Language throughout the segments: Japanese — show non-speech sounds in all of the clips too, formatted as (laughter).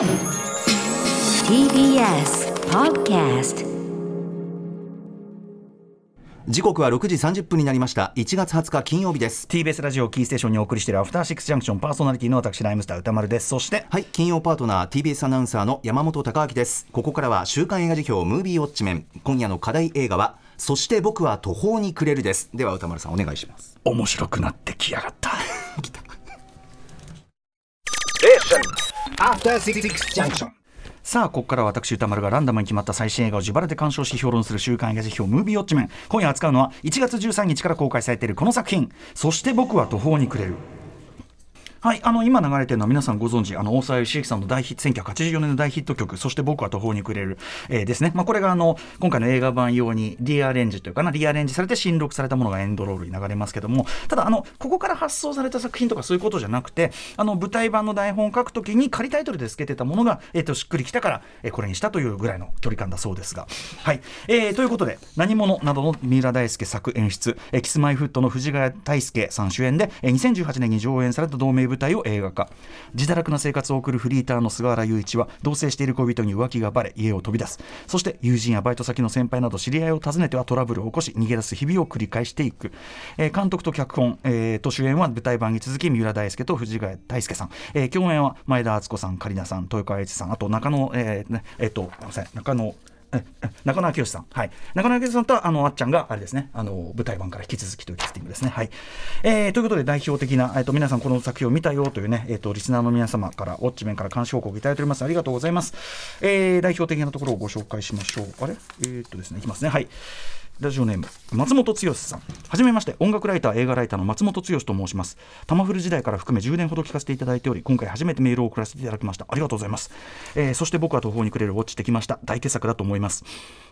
TBS Podcast 時刻は6時30分になりました。1月20日金曜日です。TBS ラジオキーステーションにお送りしているアフターシックスジャンクションパーソナリティの私ライムスター歌丸です。そしてはい金曜パートナー TBS アナウンサーの山本貴明です。ここからは週刊映画辞表ムービーウォッチメン。今夜の課題映画はそして僕は途方に暮れるです。では歌丸さんお願いします。面白くなってきやがった。(laughs) 来た After Six さあここからは私歌丸がランダムに決まった最新映画を自腹で鑑賞し評論する週刊映画辞表ムービーウォッチメン。今夜扱うのは1月13日から公開されているこの作品。そして僕は途方に暮れる。はい、あの今流れてるのは皆さんご存知あの大沢良之さんの大ヒット1984年の大ヒット曲「そして僕は途方に暮れる」えーですね、まあ、これがあの今回の映画版用にリアレンジというかなリアレンジされて新録されたものがエンドロールに流れますけどもただあのここから発送された作品とかそういうことじゃなくてあの舞台版の台本を書くときに仮タイトルで付けてたものが、えー、としっくりきたから、えーこれにしたというぐらいの距離感だそうですが。はいえーということで「何者」などの三浦大輔作演出「えキスマイフットの藤ヶ谷大輔さん主演で、えー2018年に上演された同名舞台を映画化。自堕落な生活を送るフリーターの菅原雄一は同棲している恋人に浮気がバレ家を飛び出す。そして友人やバイト先の先輩など知り合いを訪ねてはトラブルを起こし逃げ出す日々を繰り返していく、えー監督と脚本、えーと主演は舞台版に続き三浦大輔と藤ヶ谷大輔さん、えー共演は前田敦子さん狩名さん豊川悦司さんあと中野えーねえっ、とごめんなさい中野 (laughs) 中野明義さん、はい、中野明義さんとあのあっちゃんがあれですね。あの舞台版から引き続きというキャスティングですね。はい。えーということで代表的な、えー、と皆さんこの作品を見たよというね、えー、とリスナーの皆様からウォッチメンから監視報告いただいております。ありがとうございます、えー代表的なところをご紹介しましょう。あれ？えー、っとですねいきますね。はい。ラジオネーム松本剛さん。はじめまして音楽ライター映画ライターの松本剛と申します。タマフル時代から含め10年ほど聞かせていただいており今回初めてメールを送らせていただきました。ありがとうございます、えーそして僕は途方に暮れるウォッチできました。大傑作だと思います。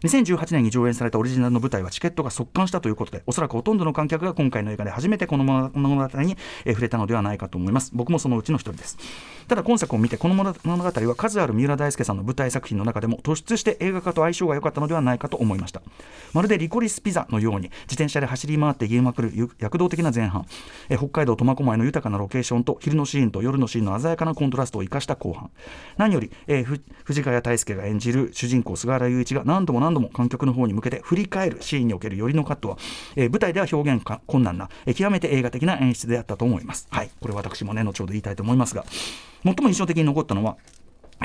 2018年に上演されたオリジナルの舞台はチケットが速乾したということでおそらくほとんどの観客が今回の映画で初めてこの物語に、触れたのではないかと思います。僕もそのうちの一人です。ただ今作を見てこの物語は数ある三浦大輔さんの舞台作品の中でも突出して映画化と相性が良かったのではないかと思いました。まるでリコリスピザのように自転車で走り回って言いまくる躍動的な前半。え北海道苫小牧の豊かなロケーションと昼のシーンと夜のシーンの鮮やかなコントラストを生かした後半。何より、え藤ヶ谷大輔が演じる主人公菅原雄一が何度も何度も観客の方に向けて振り返るシーンにおける寄りのカットは、え舞台では表現か困難な、え極めて映画的な演出であったと思います。はい。これ私もね後ほど言いたいと思いますが最も印象的に残ったのは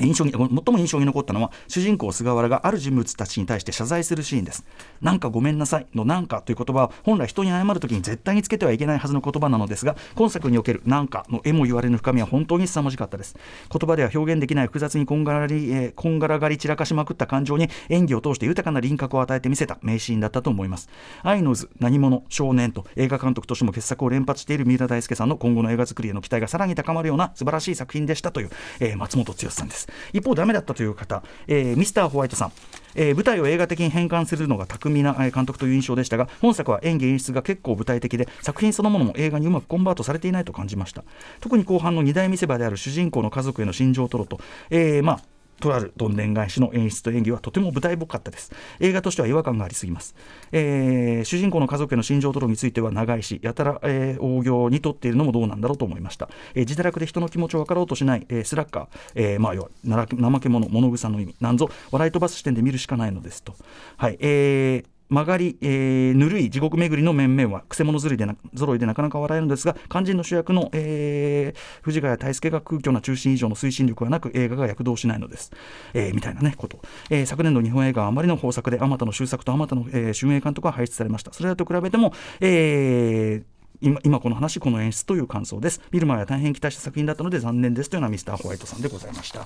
印象に最も印象に残ったのは主人公菅原がある人物たちに対して謝罪するシーンです。なんかごめんなさいのなんかという言葉は本来人に謝るときに絶対につけてはいけないはずの言葉なのですが今作におけるなんかの絵も言われぬ深みは本当に凄まじかったです。言葉では表現できない複雑にこんがらり、えーこんがらがり散らかしまくった感情に演技を通して豊かな輪郭を与えてみせた名シーンだったと思います。愛の図何者少年と映画監督としても傑作を連発している三浦大輔さんの今後の映画作りへの期待がさらに高まるような素晴らしい作品でしたという、えー松本剛さんです。一方ダメだったという方、えーミスターホワイトさん。えー舞台を映画的に変換するのが巧みな監督という印象でしたが本作は演技演出が結構具体的で作品そのものも映画にうまくコンバートされていないと感じました。特に後半の二大見せ場である主人公の家族への心情を取ろと、えーまあとあるどんでん返しの演出と演技はとても舞台っぽかったです。映画としては違和感がありすぎます、えー主人公の家族への心情泥については長いしやたら、えー大行にとっているのもどうなんだろうと思いました、えー自堕落で人の気持ちを分かろうとしない、えースラッガー、えーまあ、要は怠け者物草の意味。なんぞ笑い飛ばす視点で見るしかないのですと。はいえー曲がり、えーぬるい地獄巡りの面々はくせ者ぞろいでな揃いでなかなか笑えるのですが肝心の主役の、えー藤ヶ谷大輔が空虚な中心以上の推進力がなく映画が躍動しないのです、えーみたいなねこと、えー昨年度日本映画はあまりの豊作であまたの終作とあまたの、えー、春映監督が輩出されました。それらと比べても、えー今今この話この演出という感想です。見る前は大変期待した作品だったので残念ですというのはミスターホワイトさんでございました。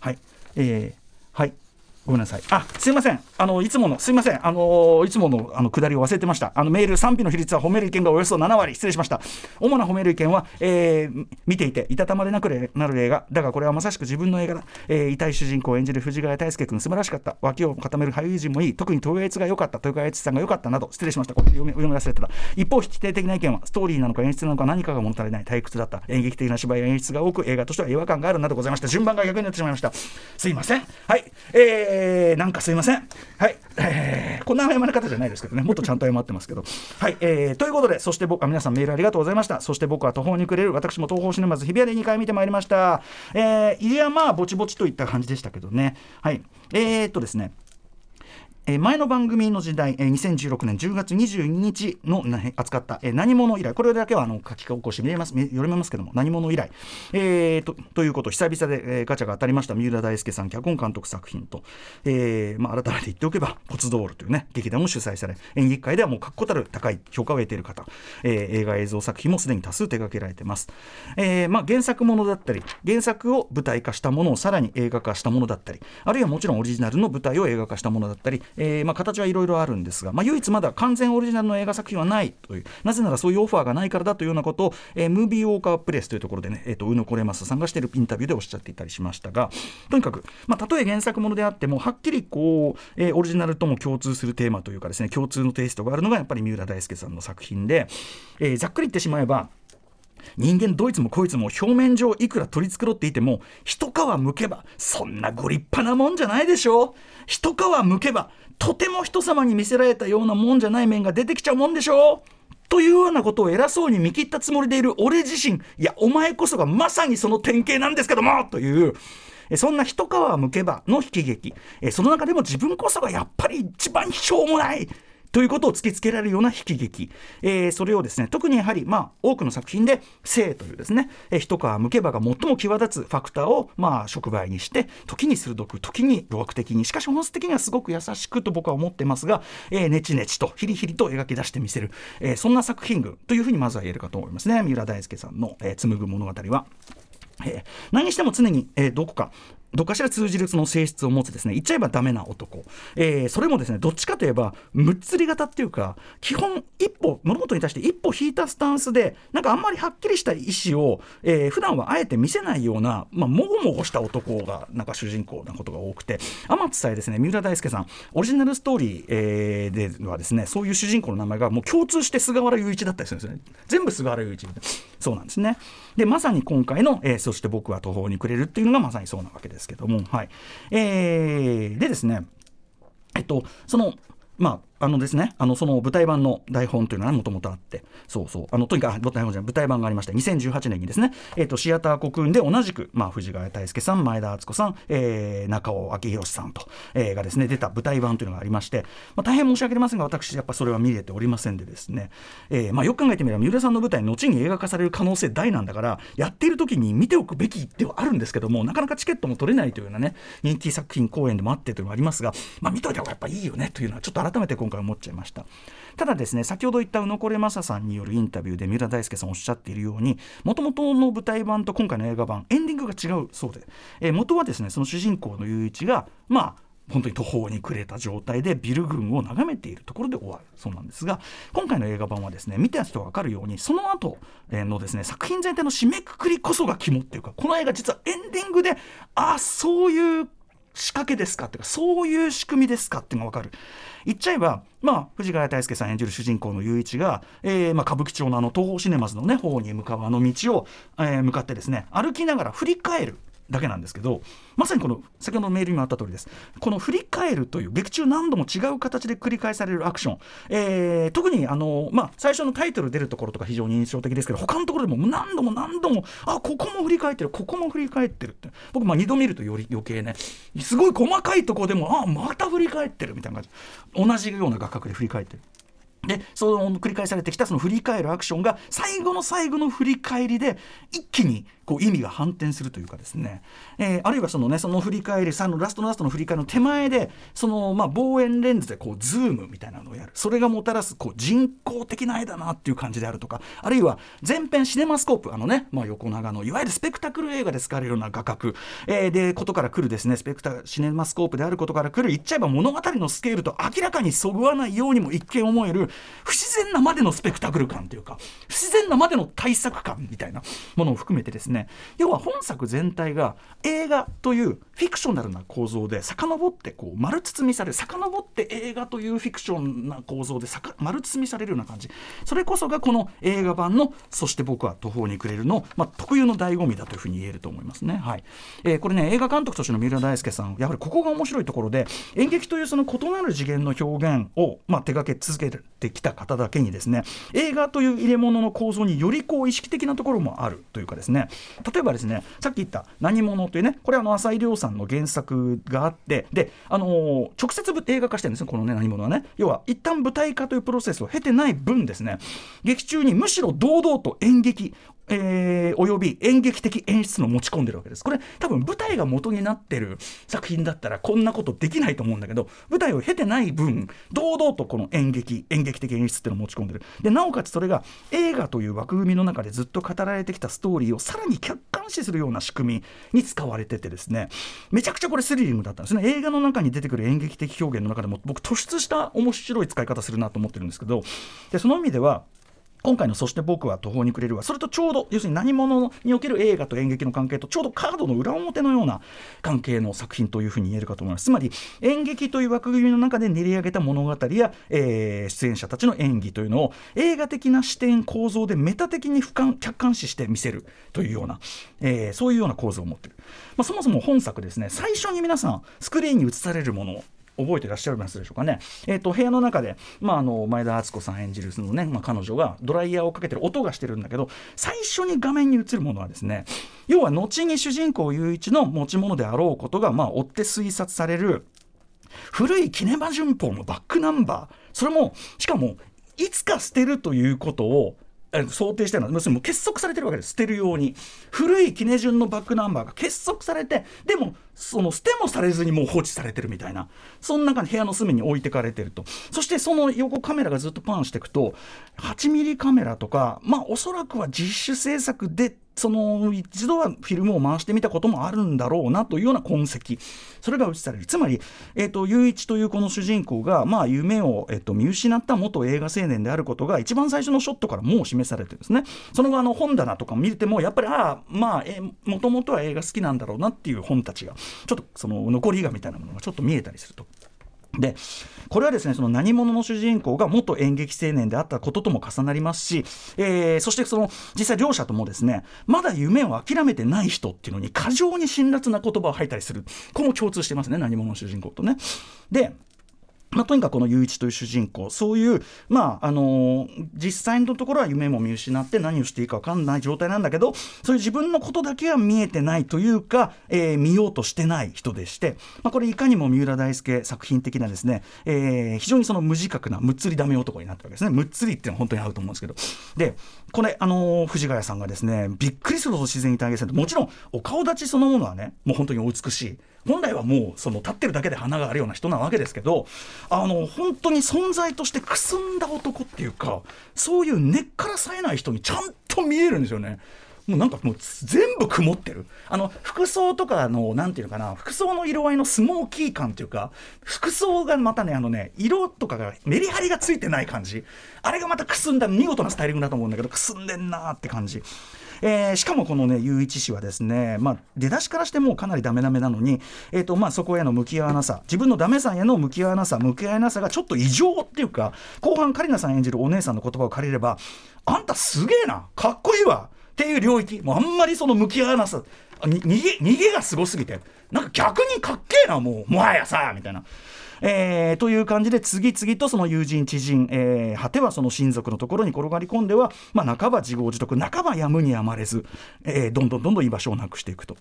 はい。えーはい。ごめんなさい。あ、すいません。あの、いつもの、すいません。あの、いつもの、あの、下りを忘れてました。あの、メール賛否の比率は褒める意見がおよそ7割。失礼しました。主な褒める意見は、えー見ていて、いたたまれなくなる映画。だが、これはまさしく自分の映画だ。えー痛い主人公を演じる藤ヶ谷大輔君、素晴らしかった。脇を固める俳優陣もいい。特に豊悦が良かった。豊川悦さんが良かったなど、失礼しました。これ読み読み忘れてた。一方、否定的な意見は、ストーリーなのか演出なのか何かが物足りない退屈だった。演劇的な芝居や演出が多く、映画としては違和感があるなどございました。順番が逆になってしまいました。すいません。はい。ええー、なんかすいません。はい。えー、こんな謝り方じゃないですけどね。もっとちゃんと謝ってますけど。はい。えー、ということで、そして僕、は皆さんメールありがとうございました。そして僕は途方に暮れる、私も東方シネマズ日比谷で2回見てまいりました。えー、いや、まあ、ぼちぼちといった感じでしたけどね。はい。えー、っとですね。えー、前の番組の時代、えー、2016年10月22日の、ね、扱った、えー、何者以来、これだけはあの書き起こし見れます、読めますけども、何者以来、えー、とということ、久々で、えー、ガチャが当たりました三浦大輔さん、脚本監督作品と、えーまあ、改めて言っておけば、ポツドールというね、劇団も主催され、演劇界ではもう確固たる高い評価を得ている方、えー、映画映像作品もすでに多数手掛けられています。えーまあ、原作ものだったり、原作を舞台化したものをさらに映画化したものだったり、あるいはもちろんオリジナルの舞台を映画化したものだったり、えーまあ、形はいろいろあるんですが、まあ、唯一まだ完全オリジナルの映画作品はないというなぜならそういうオファーがないからだというようなことを、えー、ムービーウォーカープレスというところでね、えーと、宇野これますさんがしているインタビューでおっしゃっていたりしましたがとにかく、まあ、たとえ原作ものであってもはっきりこう、えー、オリジナルとも共通するテーマというかですね共通のテイストがあるのがやっぱり三浦大輔さんの作品で、えー、ざっくり言ってしまえば人間どいつもこいつも表面上いくら取り繕っていても一皮むけばそんなご立派なもんじゃないでしょ。一皮むけばとても人様に見せられたようなもんじゃない面が出てきちゃうもんでしょ。うというようなことを偉そうに見切ったつもりでいる俺自身。いやお前こそがまさにその典型なんですけどもという。そんな一皮むけばの悲劇。その中でも自分こそがやっぱり一番しょうもない。ということを突きつけられるような悲劇、えー、それをですね特にやはり、まあ、多くの作品で性というですね、えー、一皮むけばが最も際立つファクターを、まあ、触媒にして時に鋭く時に露悪的にしかし本質的にはすごく優しくと僕は思ってますが、えー、ネチネチとヒリヒリと描き出してみせる、えー、そんな作品群というふうにまずは言えるかと思いますね三浦大輔さんの、えー、紡ぐ物語は。えー、何にしても常に、えー、どこかどっかしら通じるその性質を持つですね言っちゃえばダメな男、えー、それもですねどっちかといえばむっつり型っていうか基本一歩物事に対して一歩引いたスタンスでなんかあんまりはっきりした意思を、えー、普段はあえて見せないような、まあ、もごもごした男がなんか主人公なことが多くて天津さえですね三浦大輔さんオリジナルストーリー、えー、ではですねそういう主人公の名前がもう共通して菅原雄一だったりするんですよね。全部菅原雄一そうなんですね。でまさに今回の、えー、そして僕は途方に暮れるっていうのがまさにそうなわけです。けどもはい。えー、でですねえっとそのまああのですね、あのその舞台版の台本というのはもともとあって、そうそう、あのとにかく台本じゃ舞台版がありまして、2018年にですね、えーと、シアターコクーンで同じく、まあ、藤ヶ谷大輔さん、前田敦子さん、えー、中尾明宏さんと、えー、がですね、出た舞台版というのがありまして、まあ、大変申し訳ありませんが、私、やっぱそれは見れておりませんでですね、えーまあ、よく考えてみれば、三浦さんの舞台、後に映画化される可能性大なんだから、やっている時に見ておくべきではあるんですけども、なかなかチケットも取れないというようなね、人気作品公演でもあってというのがありますが、まあ、見といた方がやっぱいいよねというのは、ちょっと改めて今回思っちゃいました。ただですね先ほど言った宇野これ正ささんによるインタビューで三浦大輔さんおっしゃっているようにもともとの舞台版と今回の映画版エンディングが違うそうで、えー、元はですねその主人公の雄一がまあ本当に途方に暮れた状態でビル群を眺めているところで終わるそうなんですが今回の映画版はですね見てた人が分かるようにその後のですね作品全体の締めくくりこそが肝っていうかこの映画実はエンディングであそういう仕掛けですか？っていうかそういう仕組みですか？っていうのが分かる。言っちゃえば、まあ、藤ヶ谷太輔さん演じる主人公の雄一が、えーまあ、歌舞伎町のあの東宝シネマズの、ね、方に向かうあの道を、えー、向かってですね歩きながら振り返る。だけなんですけどまさにこの先ほどのメールにもあった通りです。この振り返るという劇中何度も違う形で繰り返されるアクション、えー、特にあの、まあ、最初のタイトル出るところとか非常に印象的ですけど他のところでも何度も何度もあここも振り返ってるここも振り返ってるって。僕まあ2度見るとより余計ねすごい細かいとこでもあまた振り返ってるみたいな感じ。同じような画角で振り返ってる。でその繰り返されてきたその振り返るアクションが最後の最後の振り返りで一気にこう意味が反転するというかですね、えー、あるいはそのねその振り返りさのラストのラストの振り返りの手前でそのまあ望遠レンズでこうズームみたいなのをやる。それがもたらすこう人工的な絵だなっていう感じであるとかあるいは前編シネマスコープあのね、まあ、横長のいわゆるスペクタクル映画で使われるような画角、えー、でことから来るですねスペクタシネマスコープであることから来る言っちゃえば物語のスケールと明らかにそぐわないようにも一見思える不自然なまでのスペクタクル感というか不自然なまでの大作感みたいなものを含めてですね。要は本作全体が映画というフィクショナルな構造で遡ってこう丸包みされる遡って映画というフィクションな構造で丸包みされるような感じ。それこそがこの映画版の「そして僕は途方に暮れるの」まあ、特有の醍醐味だというふうに言えると思いますね。はい。えー、これね映画監督としての三浦大輔さんやはりここが面白いところで演劇というその異なる次元の表現を、まあ、手掛け続ける。てきた方だけにですね映画という入れ物の構造によりこう意識的なところもあるというかですね例えばですねさっき言った「何者」というねこれはあの浅井亮さんの原作があってで、あのー、直接映画化してるんですねこのね何者はね。要は一旦舞台化というプロセスを経てない分ですね劇中にむしろ堂々と演劇えー、および演劇的演出の持ち込んでるわけです。これ多分舞台が元になってる作品だったらこんなことできないと思うんだけど舞台を経てない分堂々とこの演劇演劇的演出っていうのを持ち込んでる。でなおかつそれが映画という枠組みの中でずっと語られてきたストーリーをさらに客観視するような仕組みに使われててですねめちゃくちゃこれスリリングだったんですね。映画の中に出てくる演劇的表現の中でも僕突出した面白い使い方するなと思ってるんですけどでその意味では今回の「そして僕は途方に暮れる」はそれとちょうど要するに何者における映画と演劇の関係とちょうどカードの裏表のような関係の作品というふうに言えるかと思います。つまり演劇という枠組みの中で練り上げた物語や、えー、出演者たちの演技というのを映画的な視点構造でメタ的に俯瞰客観視して見せるというような、えー、そういうような構図を持っている、まあ、そもそも本作ですね最初に皆さんスクリーンに映されるもの覚えてらっしゃいますでしょうかね、えーと、部屋の中で、まあ、あの前田敦子さん演じるその、ねまあ、彼女がドライヤーをかけてる音がしてるんだけど最初に画面に映るものはですね要は後に主人公雄一の持ち物であろうことが、まあ、追って推察される古いキネマ旬報のバックナンバー。それもしかもいつか捨てるということを想定してるの。は要するにもう結束されてるわけです。捨てるように。古いキネ順のバックナンバーが結束されてでもその捨てもされずにもう放置されてるみたいな。そん中に部屋の隅に置いてかれてると。そしてその横カメラがずっとパンしていくと8ミリカメラとかまあおそらくは実主制作でその一度はフィルムを回してみたこともあるんだろうなというような痕跡。それが映される。つまり、えーと、雄一というこの主人公が、まあ、夢を、えーと、見失った元映画青年であることが一番最初のショットからもう示されてるんですね。その後あの本棚とか見てもやっぱりああまあもともとは映画好きなんだろうなっていう本たちがちょっとその残りがみたいなものがちょっと見えたりすると。でこれはですねその何者の主人公が元演劇青年であったこととも重なりますし、えー、そしてその実際両者ともですねまだ夢を諦めてない人っていうのに過剰に辛辣な言葉を吐いたりするこれも共通してますね何者の主人公とね。でまあ、とにかくこの雄一という主人公そういう、まああのー、実際のところは夢も見失って何をしていいか分かんない状態なんだけどそういう自分のことだけは見えてないというか、えー、見ようとしてない人でして、まあ、これいかにも三浦大輔作品的なですね、えー、非常にその無自覚なむっつりダメ男になったわけですね。むっつりっていうのは本当に合うと思うんですけど。でこれ、あのー、藤ヶ谷さんがですねびっくりするほど自然に体現されてもちろんお顔立ちそのものはねもう本当にお美しい。本来はもうその立ってるだけで花があるような人なわけですけどあの本当に存在としてくすんだ男っていうかそういう根っから冴えない人にちゃんと見えるんですよね。もうなんかもう全部曇ってる。あの服装とかのなんていうのかな服装の色合いのスモーキー感っていうか服装がまたねあのね色とかがメリハリがついてない感じ。あれがまたくすんだ見事なスタイリングだと思うんだけどくすんでんなーって感じ。えー、しかもこのね雄一氏はですね、まあ、出だしからしてもかなりダメダメなのに、えーとまあ、そこへの向き合わなさ自分のダメさんへの向き合わなさ向き合いなさがちょっと異常っていうか後半カリナさん演じるお姉さんの言葉を借りればあんたすげえなかっこいいわっていう領域もうあんまりその向き合わなさ逃げ逃げがすごすぎてなんか逆にかっけえなもうもはやさみたいな。えー、という感じで次々とその友人知人、えー、果てはその親族のところに転がり込んでは、まあ、半ば自業自得半ばやむにやまれず、えー、どんどんどんどん居場所をなくしていくと。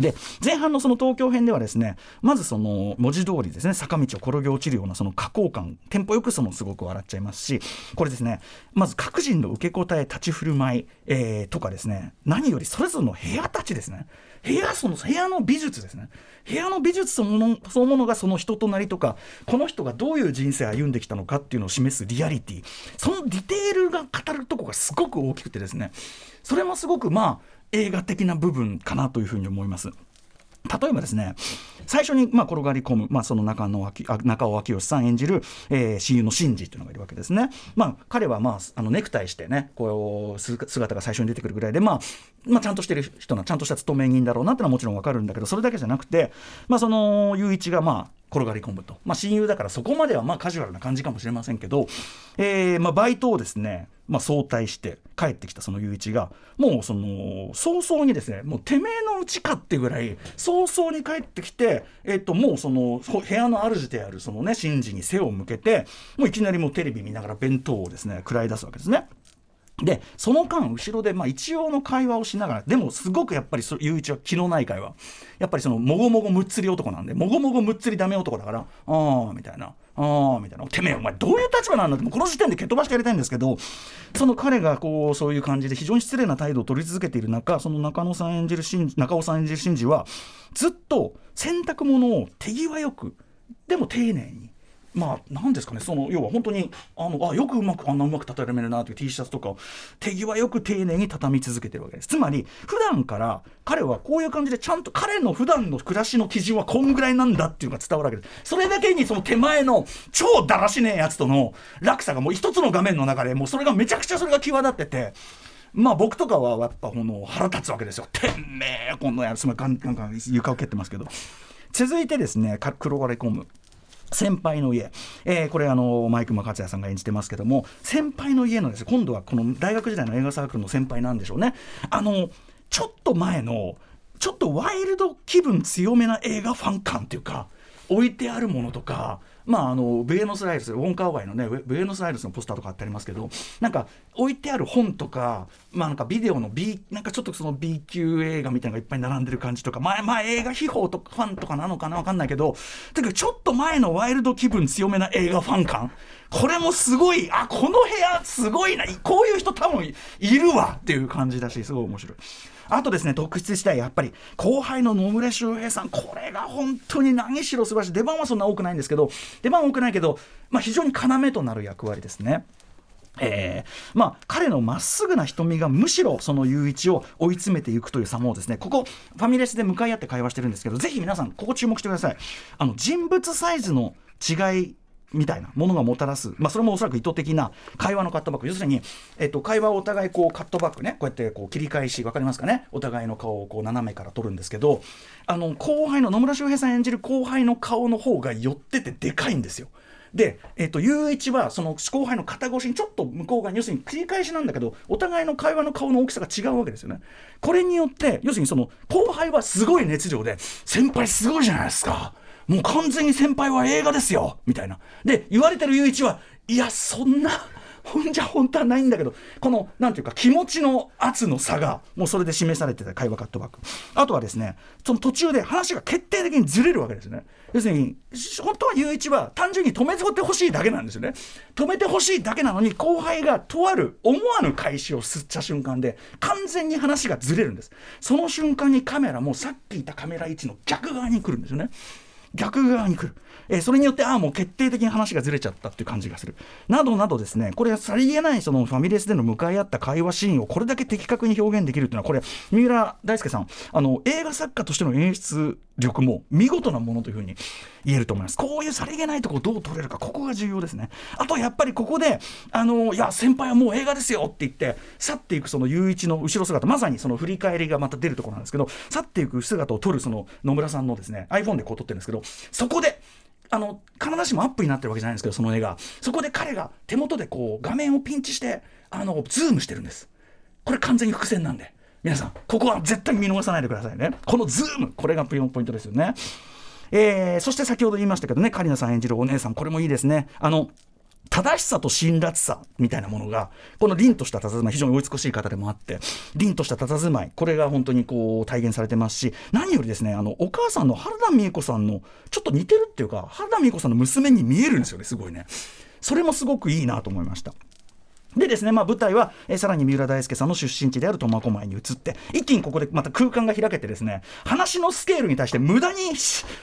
で前半のその東京編ではですねまずその文字通りですね坂道を転げ落ちるようなその加工感テンポよくそのすごく笑っちゃいますしこれですねまず各人の受け答え立ち振る舞い、えー、とかですね何よりそれぞれの部屋たちですね部屋その部屋の美術ですね部屋の美術そのものそのものがその人となりとかこの人がどういう人生を歩んできたのかっていうのを示すリアリティそのディテールが語るとこがすごく大きくてですねそれもすごくまあ映画的な部分かなというふうに思います。例えばですね最初にまあ転がり込む、まあ、その中野中尾明義さん演じる、えー親友のシンジっていうのがいるわけですね。まあ、彼は、まあ、あのネクタイしてねこう姿が最初に出てくるぐらいで、まあまあ、ちゃんとしてる人なちゃんとした勤め人だろうなってのはもちろんわかるんだけどそれだけじゃなくて、まあ、その雄一がまあ転がり込むと、まあ、親友だからそこまではまあカジュアルな感じかもしれませんけど、えーまあ、バイトをですね、まあ、早退して帰ってきたその雄一がもうその早々にですねもうてめえのうちかってぐらい早々に帰ってきて、えっともうその部屋の主であるそのね真治に背を向けてもういきなりもうテレビ見ながら弁当をですね食らい出すわけですね。でその間後ろでまあ一応の会話をしながらでもすごくやっぱりそ雄一は気のない会話やっぱりそのもごもごむっつり男なんでもごもごむっつりダメ男だからああみたいなあみたいな。てめえお前どういう立場なんだって。この時点で蹴飛ばしてやりたいんですけどその彼がこうそういう感じで非常に失礼な態度を取り続けている中その中野さん演じる中尾さん演じる真治はずっと洗濯物を手際よくでも丁寧にまあ、なんですかね、その要は本当にあのあよくうまくあんなうまく畳めるなという T シャツとかを手際よく丁寧に畳み続けてるわけです。つまり、普段から彼はこういう感じで、ちゃんと彼の普段の暮らしの基準はこんぐらいなんだっていうのが伝わるわけです。それだけにその手前の超だらしねえやつとの落差がもう一つの画面の中でもうそれがめちゃくちゃそれが際立ってて。まあ僕とかはやっぱこの腹立つわけですよ。てめえこのやつガンガンガン床を蹴ってますけど。続いてですね、黒割れ込む。先輩の家、えーこれあのマイク・マカツヤさんが演じてますけども先輩の家のです今度はこの大学時代の映画サークルの先輩なんでしょうね。あのちょっと前のちょっとワイルド気分強めな映画ファン感っていうか置いてあるものとかまああのブエノスアイレスウォンカーワイのねブエノスアイレスのポスターとかあってありますけどなんか置いてある本とかまあなんかビデオの B なんかちょっとその B 級映画みたいなのがいっぱい並んでる感じとかまあまあ映画秘宝とかファンとかなのかなわかんないけどだけどちょっと前のワイルド気分強めな映画ファン感これもすごいあこの部屋すごいなこういう人多分いるわっていう感じだしすごい面白い。あとですね、特筆したい、やっぱり後輩の野村周平さん、これが本当に何しろ素晴らしい、出番はそんな多くないんですけど、出番多くないけど、まあ、非常に要となる役割ですね。えーまあ、彼のまっすぐな瞳がむしろその雄一を追い詰めていくという様をですねここファミレスで向かい合って会話してるんですけどぜひ皆さんここ注目してくださいあの人物サイズの違いみたいなものがもたらす、まあ、それもおそらく意図的な会話のカットバック要するに、えっと、会話をお互いこうカットバックねこうやってこう切り返し分かりますかね？お互いの顔をこう斜めから撮るんですけどあの後輩の野村周平さん演じる後輩の顔の方が寄っててでかいんですよ。で、えっと、雄一はその後輩の肩越しにちょっと向こう側に要するに繰り返しなんだけどお互いの会話の顔の大きさが違うわけですよね。これによって要するにその後輩はすごい熱量で先輩すごいじゃないですか。もう完全に先輩は映画ですよ。みたいな。で言われてる雄一はいやそんな。ほんじゃ本当はないんだけどこのなんていうか気持ちの圧の差がもうそれで示されてた会話カットバック。あとはですねその途中で話が決定的にずれるわけですね。要するに本当は雄一は単純に止めてほしいだけなんですよね。止めてほしいだけなのに後輩がとある思わぬ開始を吸った瞬間で完全に話がずれるんです。その瞬間にカメラもさっきいたカメラ位置の逆側に来るんですよね。逆側に来る、えーそれによってああもう決定的に話がずれちゃったっていう感じがする。などなどですねこれさりげないそのファミレスでの向かい合った会話シーンをこれだけ的確に表現できるっていうのはこれ三浦大輔さんあの映画作家としての演出力も見事なものというふうに言えると思います。こういうさりげないところどう取れるかここが重要ですね。あとやっぱりここであのいや先輩はもう映画ですよって言って去っていくその雄一の後ろ姿まさにその振り返りがまた出るところなんですけど去っていく姿を撮るその野村さんのですね iPhone でこう撮ってるんですけどそこであの必ずしもアップになってるわけじゃないんですけどその絵がそこで彼が手元でこう画面をピンチしてあのズームしてるんです。これ完全に伏線なんで。皆さんここは絶対見逃さないでくださいね。このズームこれがポイントですよね。えーそして先ほど言いましたけどねカリナさん演じるお姉さんこれもいいですね。あの正しさと辛辣さみたいなものがこの凛とした佇まい非常にお美しい方でもあって凛とした佇まいこれが本当にこう体現されてますし何よりですねあのお母さんの原田美恵子さんのちょっと似てるっていうか原田美恵子さんの娘に見えるんですよねすごいね。それもすごくいいなと思いました。でですね、まあ、舞台は、えーさらに三浦大輔さんの出身地である苫小牧に移って一気にここでまた空間が開けてですね話のスケールに対して無駄に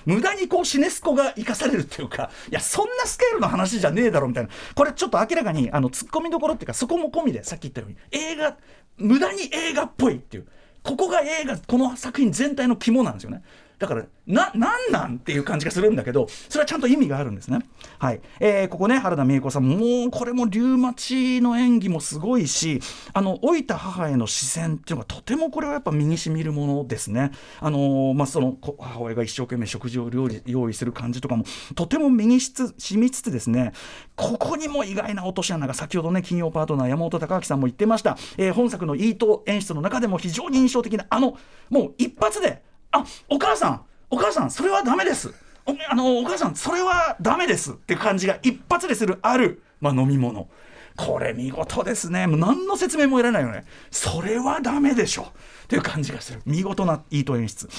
無駄にこうシネスコが生かされるっていうかいやそんなスケールの話じゃねえだろみたいな。これちょっと明らかにあのツッコミどころっていうかそこも込みでさっき言ったように映画無駄に映画っぽいっていう。ここが映画この作品全体の肝なんですよね。だからななんなんっていう感じがするんだけどそれはちゃんと意味があるんですね。はい、えーここね原田美恵子さんもうこれもリュウマチの演技もすごいしあの老いた母への視線っていうのがとてもこれはやっぱ身にしみるものですね。あのーまあその母親が一生懸命食事を料理用意する感じとかもとても身にしつ染みつつですねここにも意外な落とし穴が先ほどね金曜パートナー山本隆明さんも言ってました、えー本作のイート演出の中でも非常に印象的なあのもう一発であお母さんお母さんそれはダメです。おあのお母さんそれはダメです。って感じが一発でするある、まあ、飲み物。これ見事ですね。もう何の説明もいらないよね。それはダメでしょ。という感じがする。見事なイート演出。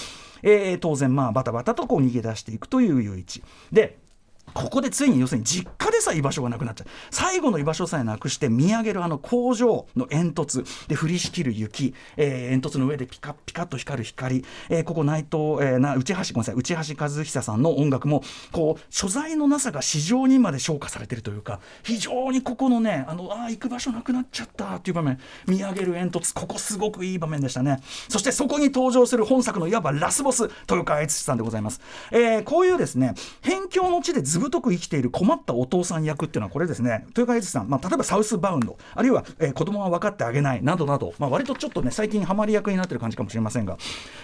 えー当然まあバタバタとこう逃げ出していくという唯一。でここでついに要するに実家でさえ居場所がなくなっちゃう。最後の居場所さえなくして見上げるあの工場の煙突。で降りしきる雪、えー煙突の上でピカピカと光る光、えーここ内藤、えーな内橋ごめんなさい。内橋和久さんの音楽もこう所在のなさが市場にまで昇華されてるというか非常にここのねあのあ行く場所なくなっちゃったっていう場面。見上げる煙突。ここすごくいい場面でしたね。そしてそこに登場する本作のいわばラスボス豊川悦司さんでございます、えーこういうですね辺境の地でずぶとく生きている困ったお父さん役っていうのはこれですね。豊川悦司さん、まあ、例えばサウスバウンドあるいは、えー子供は分かってあげないなどなど、まあ、割とちょっとね最近ハマり役になってる感じかもしれませんが、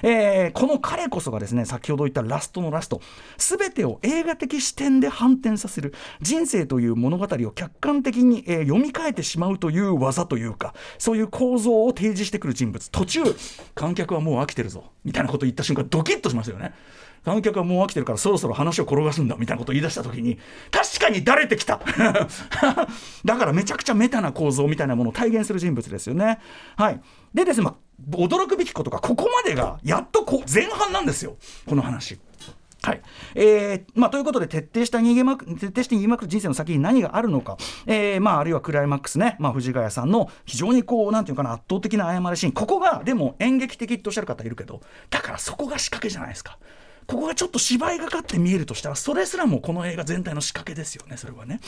えーこの彼こそがですね先ほど言ったラストのラスト全てを映画的視点で反転させる人生という物語を客観的に、えー読み替えてしまうという技というかそういう構造を提示してくる人物。途中観客はもう飽きてるぞみたいなこと言った瞬間ドキッとしますよね。観客はもう飽きてるからそろそろ話を転がすんだみたいなことを言い出した時に確かにだれてきた。(laughs) だからめちゃくちゃメタな構造みたいなものを体現する人物ですよね。はい。でですね、まあ、驚くべきことがここまでがやっとこ前半なんですよ。この話。はい。えーまあ、ということで徹底した逃げまく徹底して逃げまくる人生の先に何があるのか、えーまあ、あるいはクライマックスね、まあ、藤ヶ谷さんの非常にこうなんていうかな圧倒的な謝りシーン。ここがでも演劇的とおっしゃる方いるけどだからそこが仕掛けじゃないですか。ここがちょっと芝居がかって見えるとしたらそれすらもこの映画全体の仕掛けですよねそれはね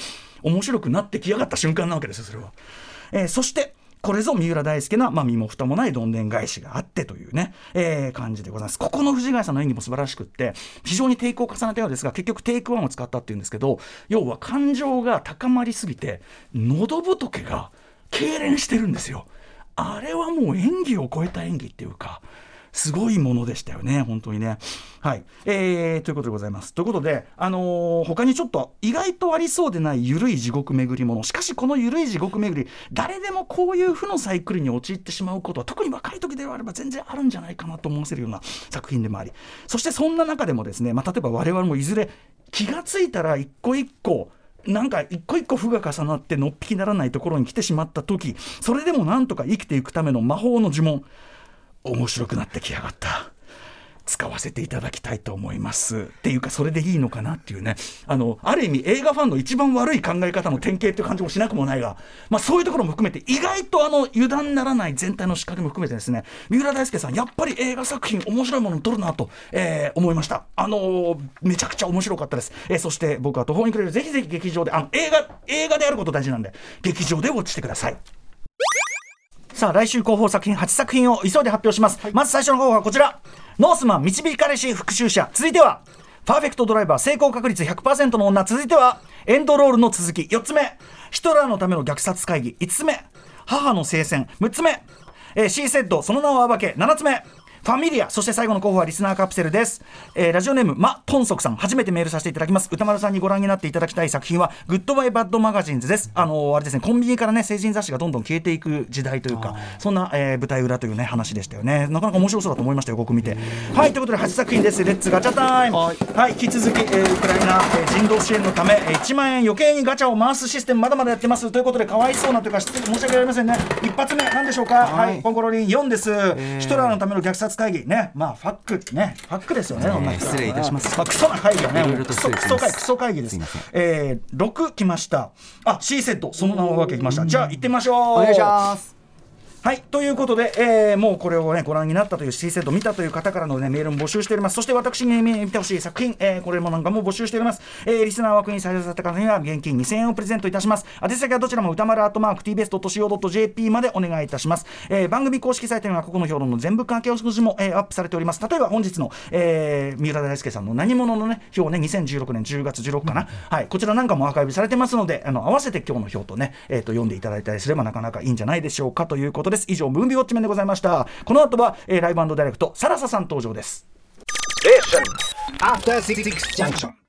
面白くなってきやがった瞬間なわけですよそれは、えーそしてこれぞ三浦大輔な、まあ、身も蓋もないどんでん返しがあってというね、えー感じでございます。ここの藤ヶ谷さんの演技も素晴らしくって、非常にテイクを重ねたようですが、結局テイクワンを使ったっていうんですけど、要は感情が高まりすぎて、喉仏が痙攣してるんですよ。あれはもう演技を超えた演技っていうか、すごいものでしたよね、本当にね。はい。えー、ということでございます。ということで、あのー他にちょっと意外とありそうでない緩い地獄巡りもの。しかし、この緩い地獄巡り、誰でもこういう負のサイクルに陥ってしまうことは、特に若い時であれば全然あるんじゃないかなと思わせるような作品でもあり。そして、そんな中でもですね、まあ、例えば我々もいずれ気がついたら一個一個、なんか一個一個負が重なってのっぴきならないところに来てしまった時それでもなんとか生きていくための魔法の呪文面白くなってきやがった。使わせていただきたいと思います。っていうかそれでいいのかなっていうね。あのある意味映画ファンの一番悪い考え方の典型っていう感じもしなくもないが、まあ、そういうところも含めて意外とあの油断ならない全体の仕掛けも含めてですね三浦大輔さんやっぱり映画作品面白いものを撮るなと、えー思いました。あのーめちゃくちゃ面白かったです、えーそして僕は途方に暮れるぜひぜひ劇場であの映画映画であること大事なんで劇場でウォッチしてください。さあ来週広報作品8作品を急いで発表します、まず最初の候補はこちら。ノースマン導かれし復讐者。続いてはパーフェクトドライバー成功確率100%の女。続いてはエンドロールの続き。4つ目。ヒトラーのための虐殺会議。5つ目。母の聖戦。6つ目、えー、 She Said その名を暴け。7つ目ファミリアそして最後の候補はリスナーカプセルです、えーラジオネームマ・トンソクさん。初めてメールさせていただきます。宇多丸さんにご覧になっていただきたい作品はグッドバイバッドマガジンズです。あのーあれですねコンビニからね成人雑誌がどんどん消えていく時代というかそんな、えー舞台裏というね話でしたよね。なかなか面白そうだと思いましたよ僕見てはいということで8作品です。 Let's ガチャ time はい、引き続き、えーウクライナ、えー人道支援のため、えー1万円余計にガチャを回すシステムまだまだやってます。ということでかわいそうなというか申し訳ありませんね。一発目何でしょうか？はい、コンコロリン4です、ヒトラーのための虐殺会議ね。まあファックね。ファックですよね、そんな人は。失礼いたします。あクソな会議はねクソクソ会クソ会議です。すえー、6来ました。あ C セット。その名を分けきました。じゃあ行ってみましょう。お願いしますはいということで、えーもうこれをねご覧になったという C セット見たという方からのねメールも募集しております。そして私に見てほしい作品、えーこれもなんかも募集しております、えーリスナー枠に採用された方には現金2000円をプレゼントいたします。宛先はどちらも歌丸アートマーク TBS.CO.JP までお願いいたします、えー番組公式サイトには過去の評論の全部関係を少しも、えーアップされております。例えば本日の、えー三浦大輔さんの何者のね表ね2016年10月16かな、はいこちらなんかもアーカイブされてますのであの合わせて今日の表とね、えー、と読んでいただいたりすればなかなかいいんじゃないでしょうかということです。以上ムービーウォッチメンでございました。この後は、えーライブダイレクトサラサさん登場です。After Six Junction.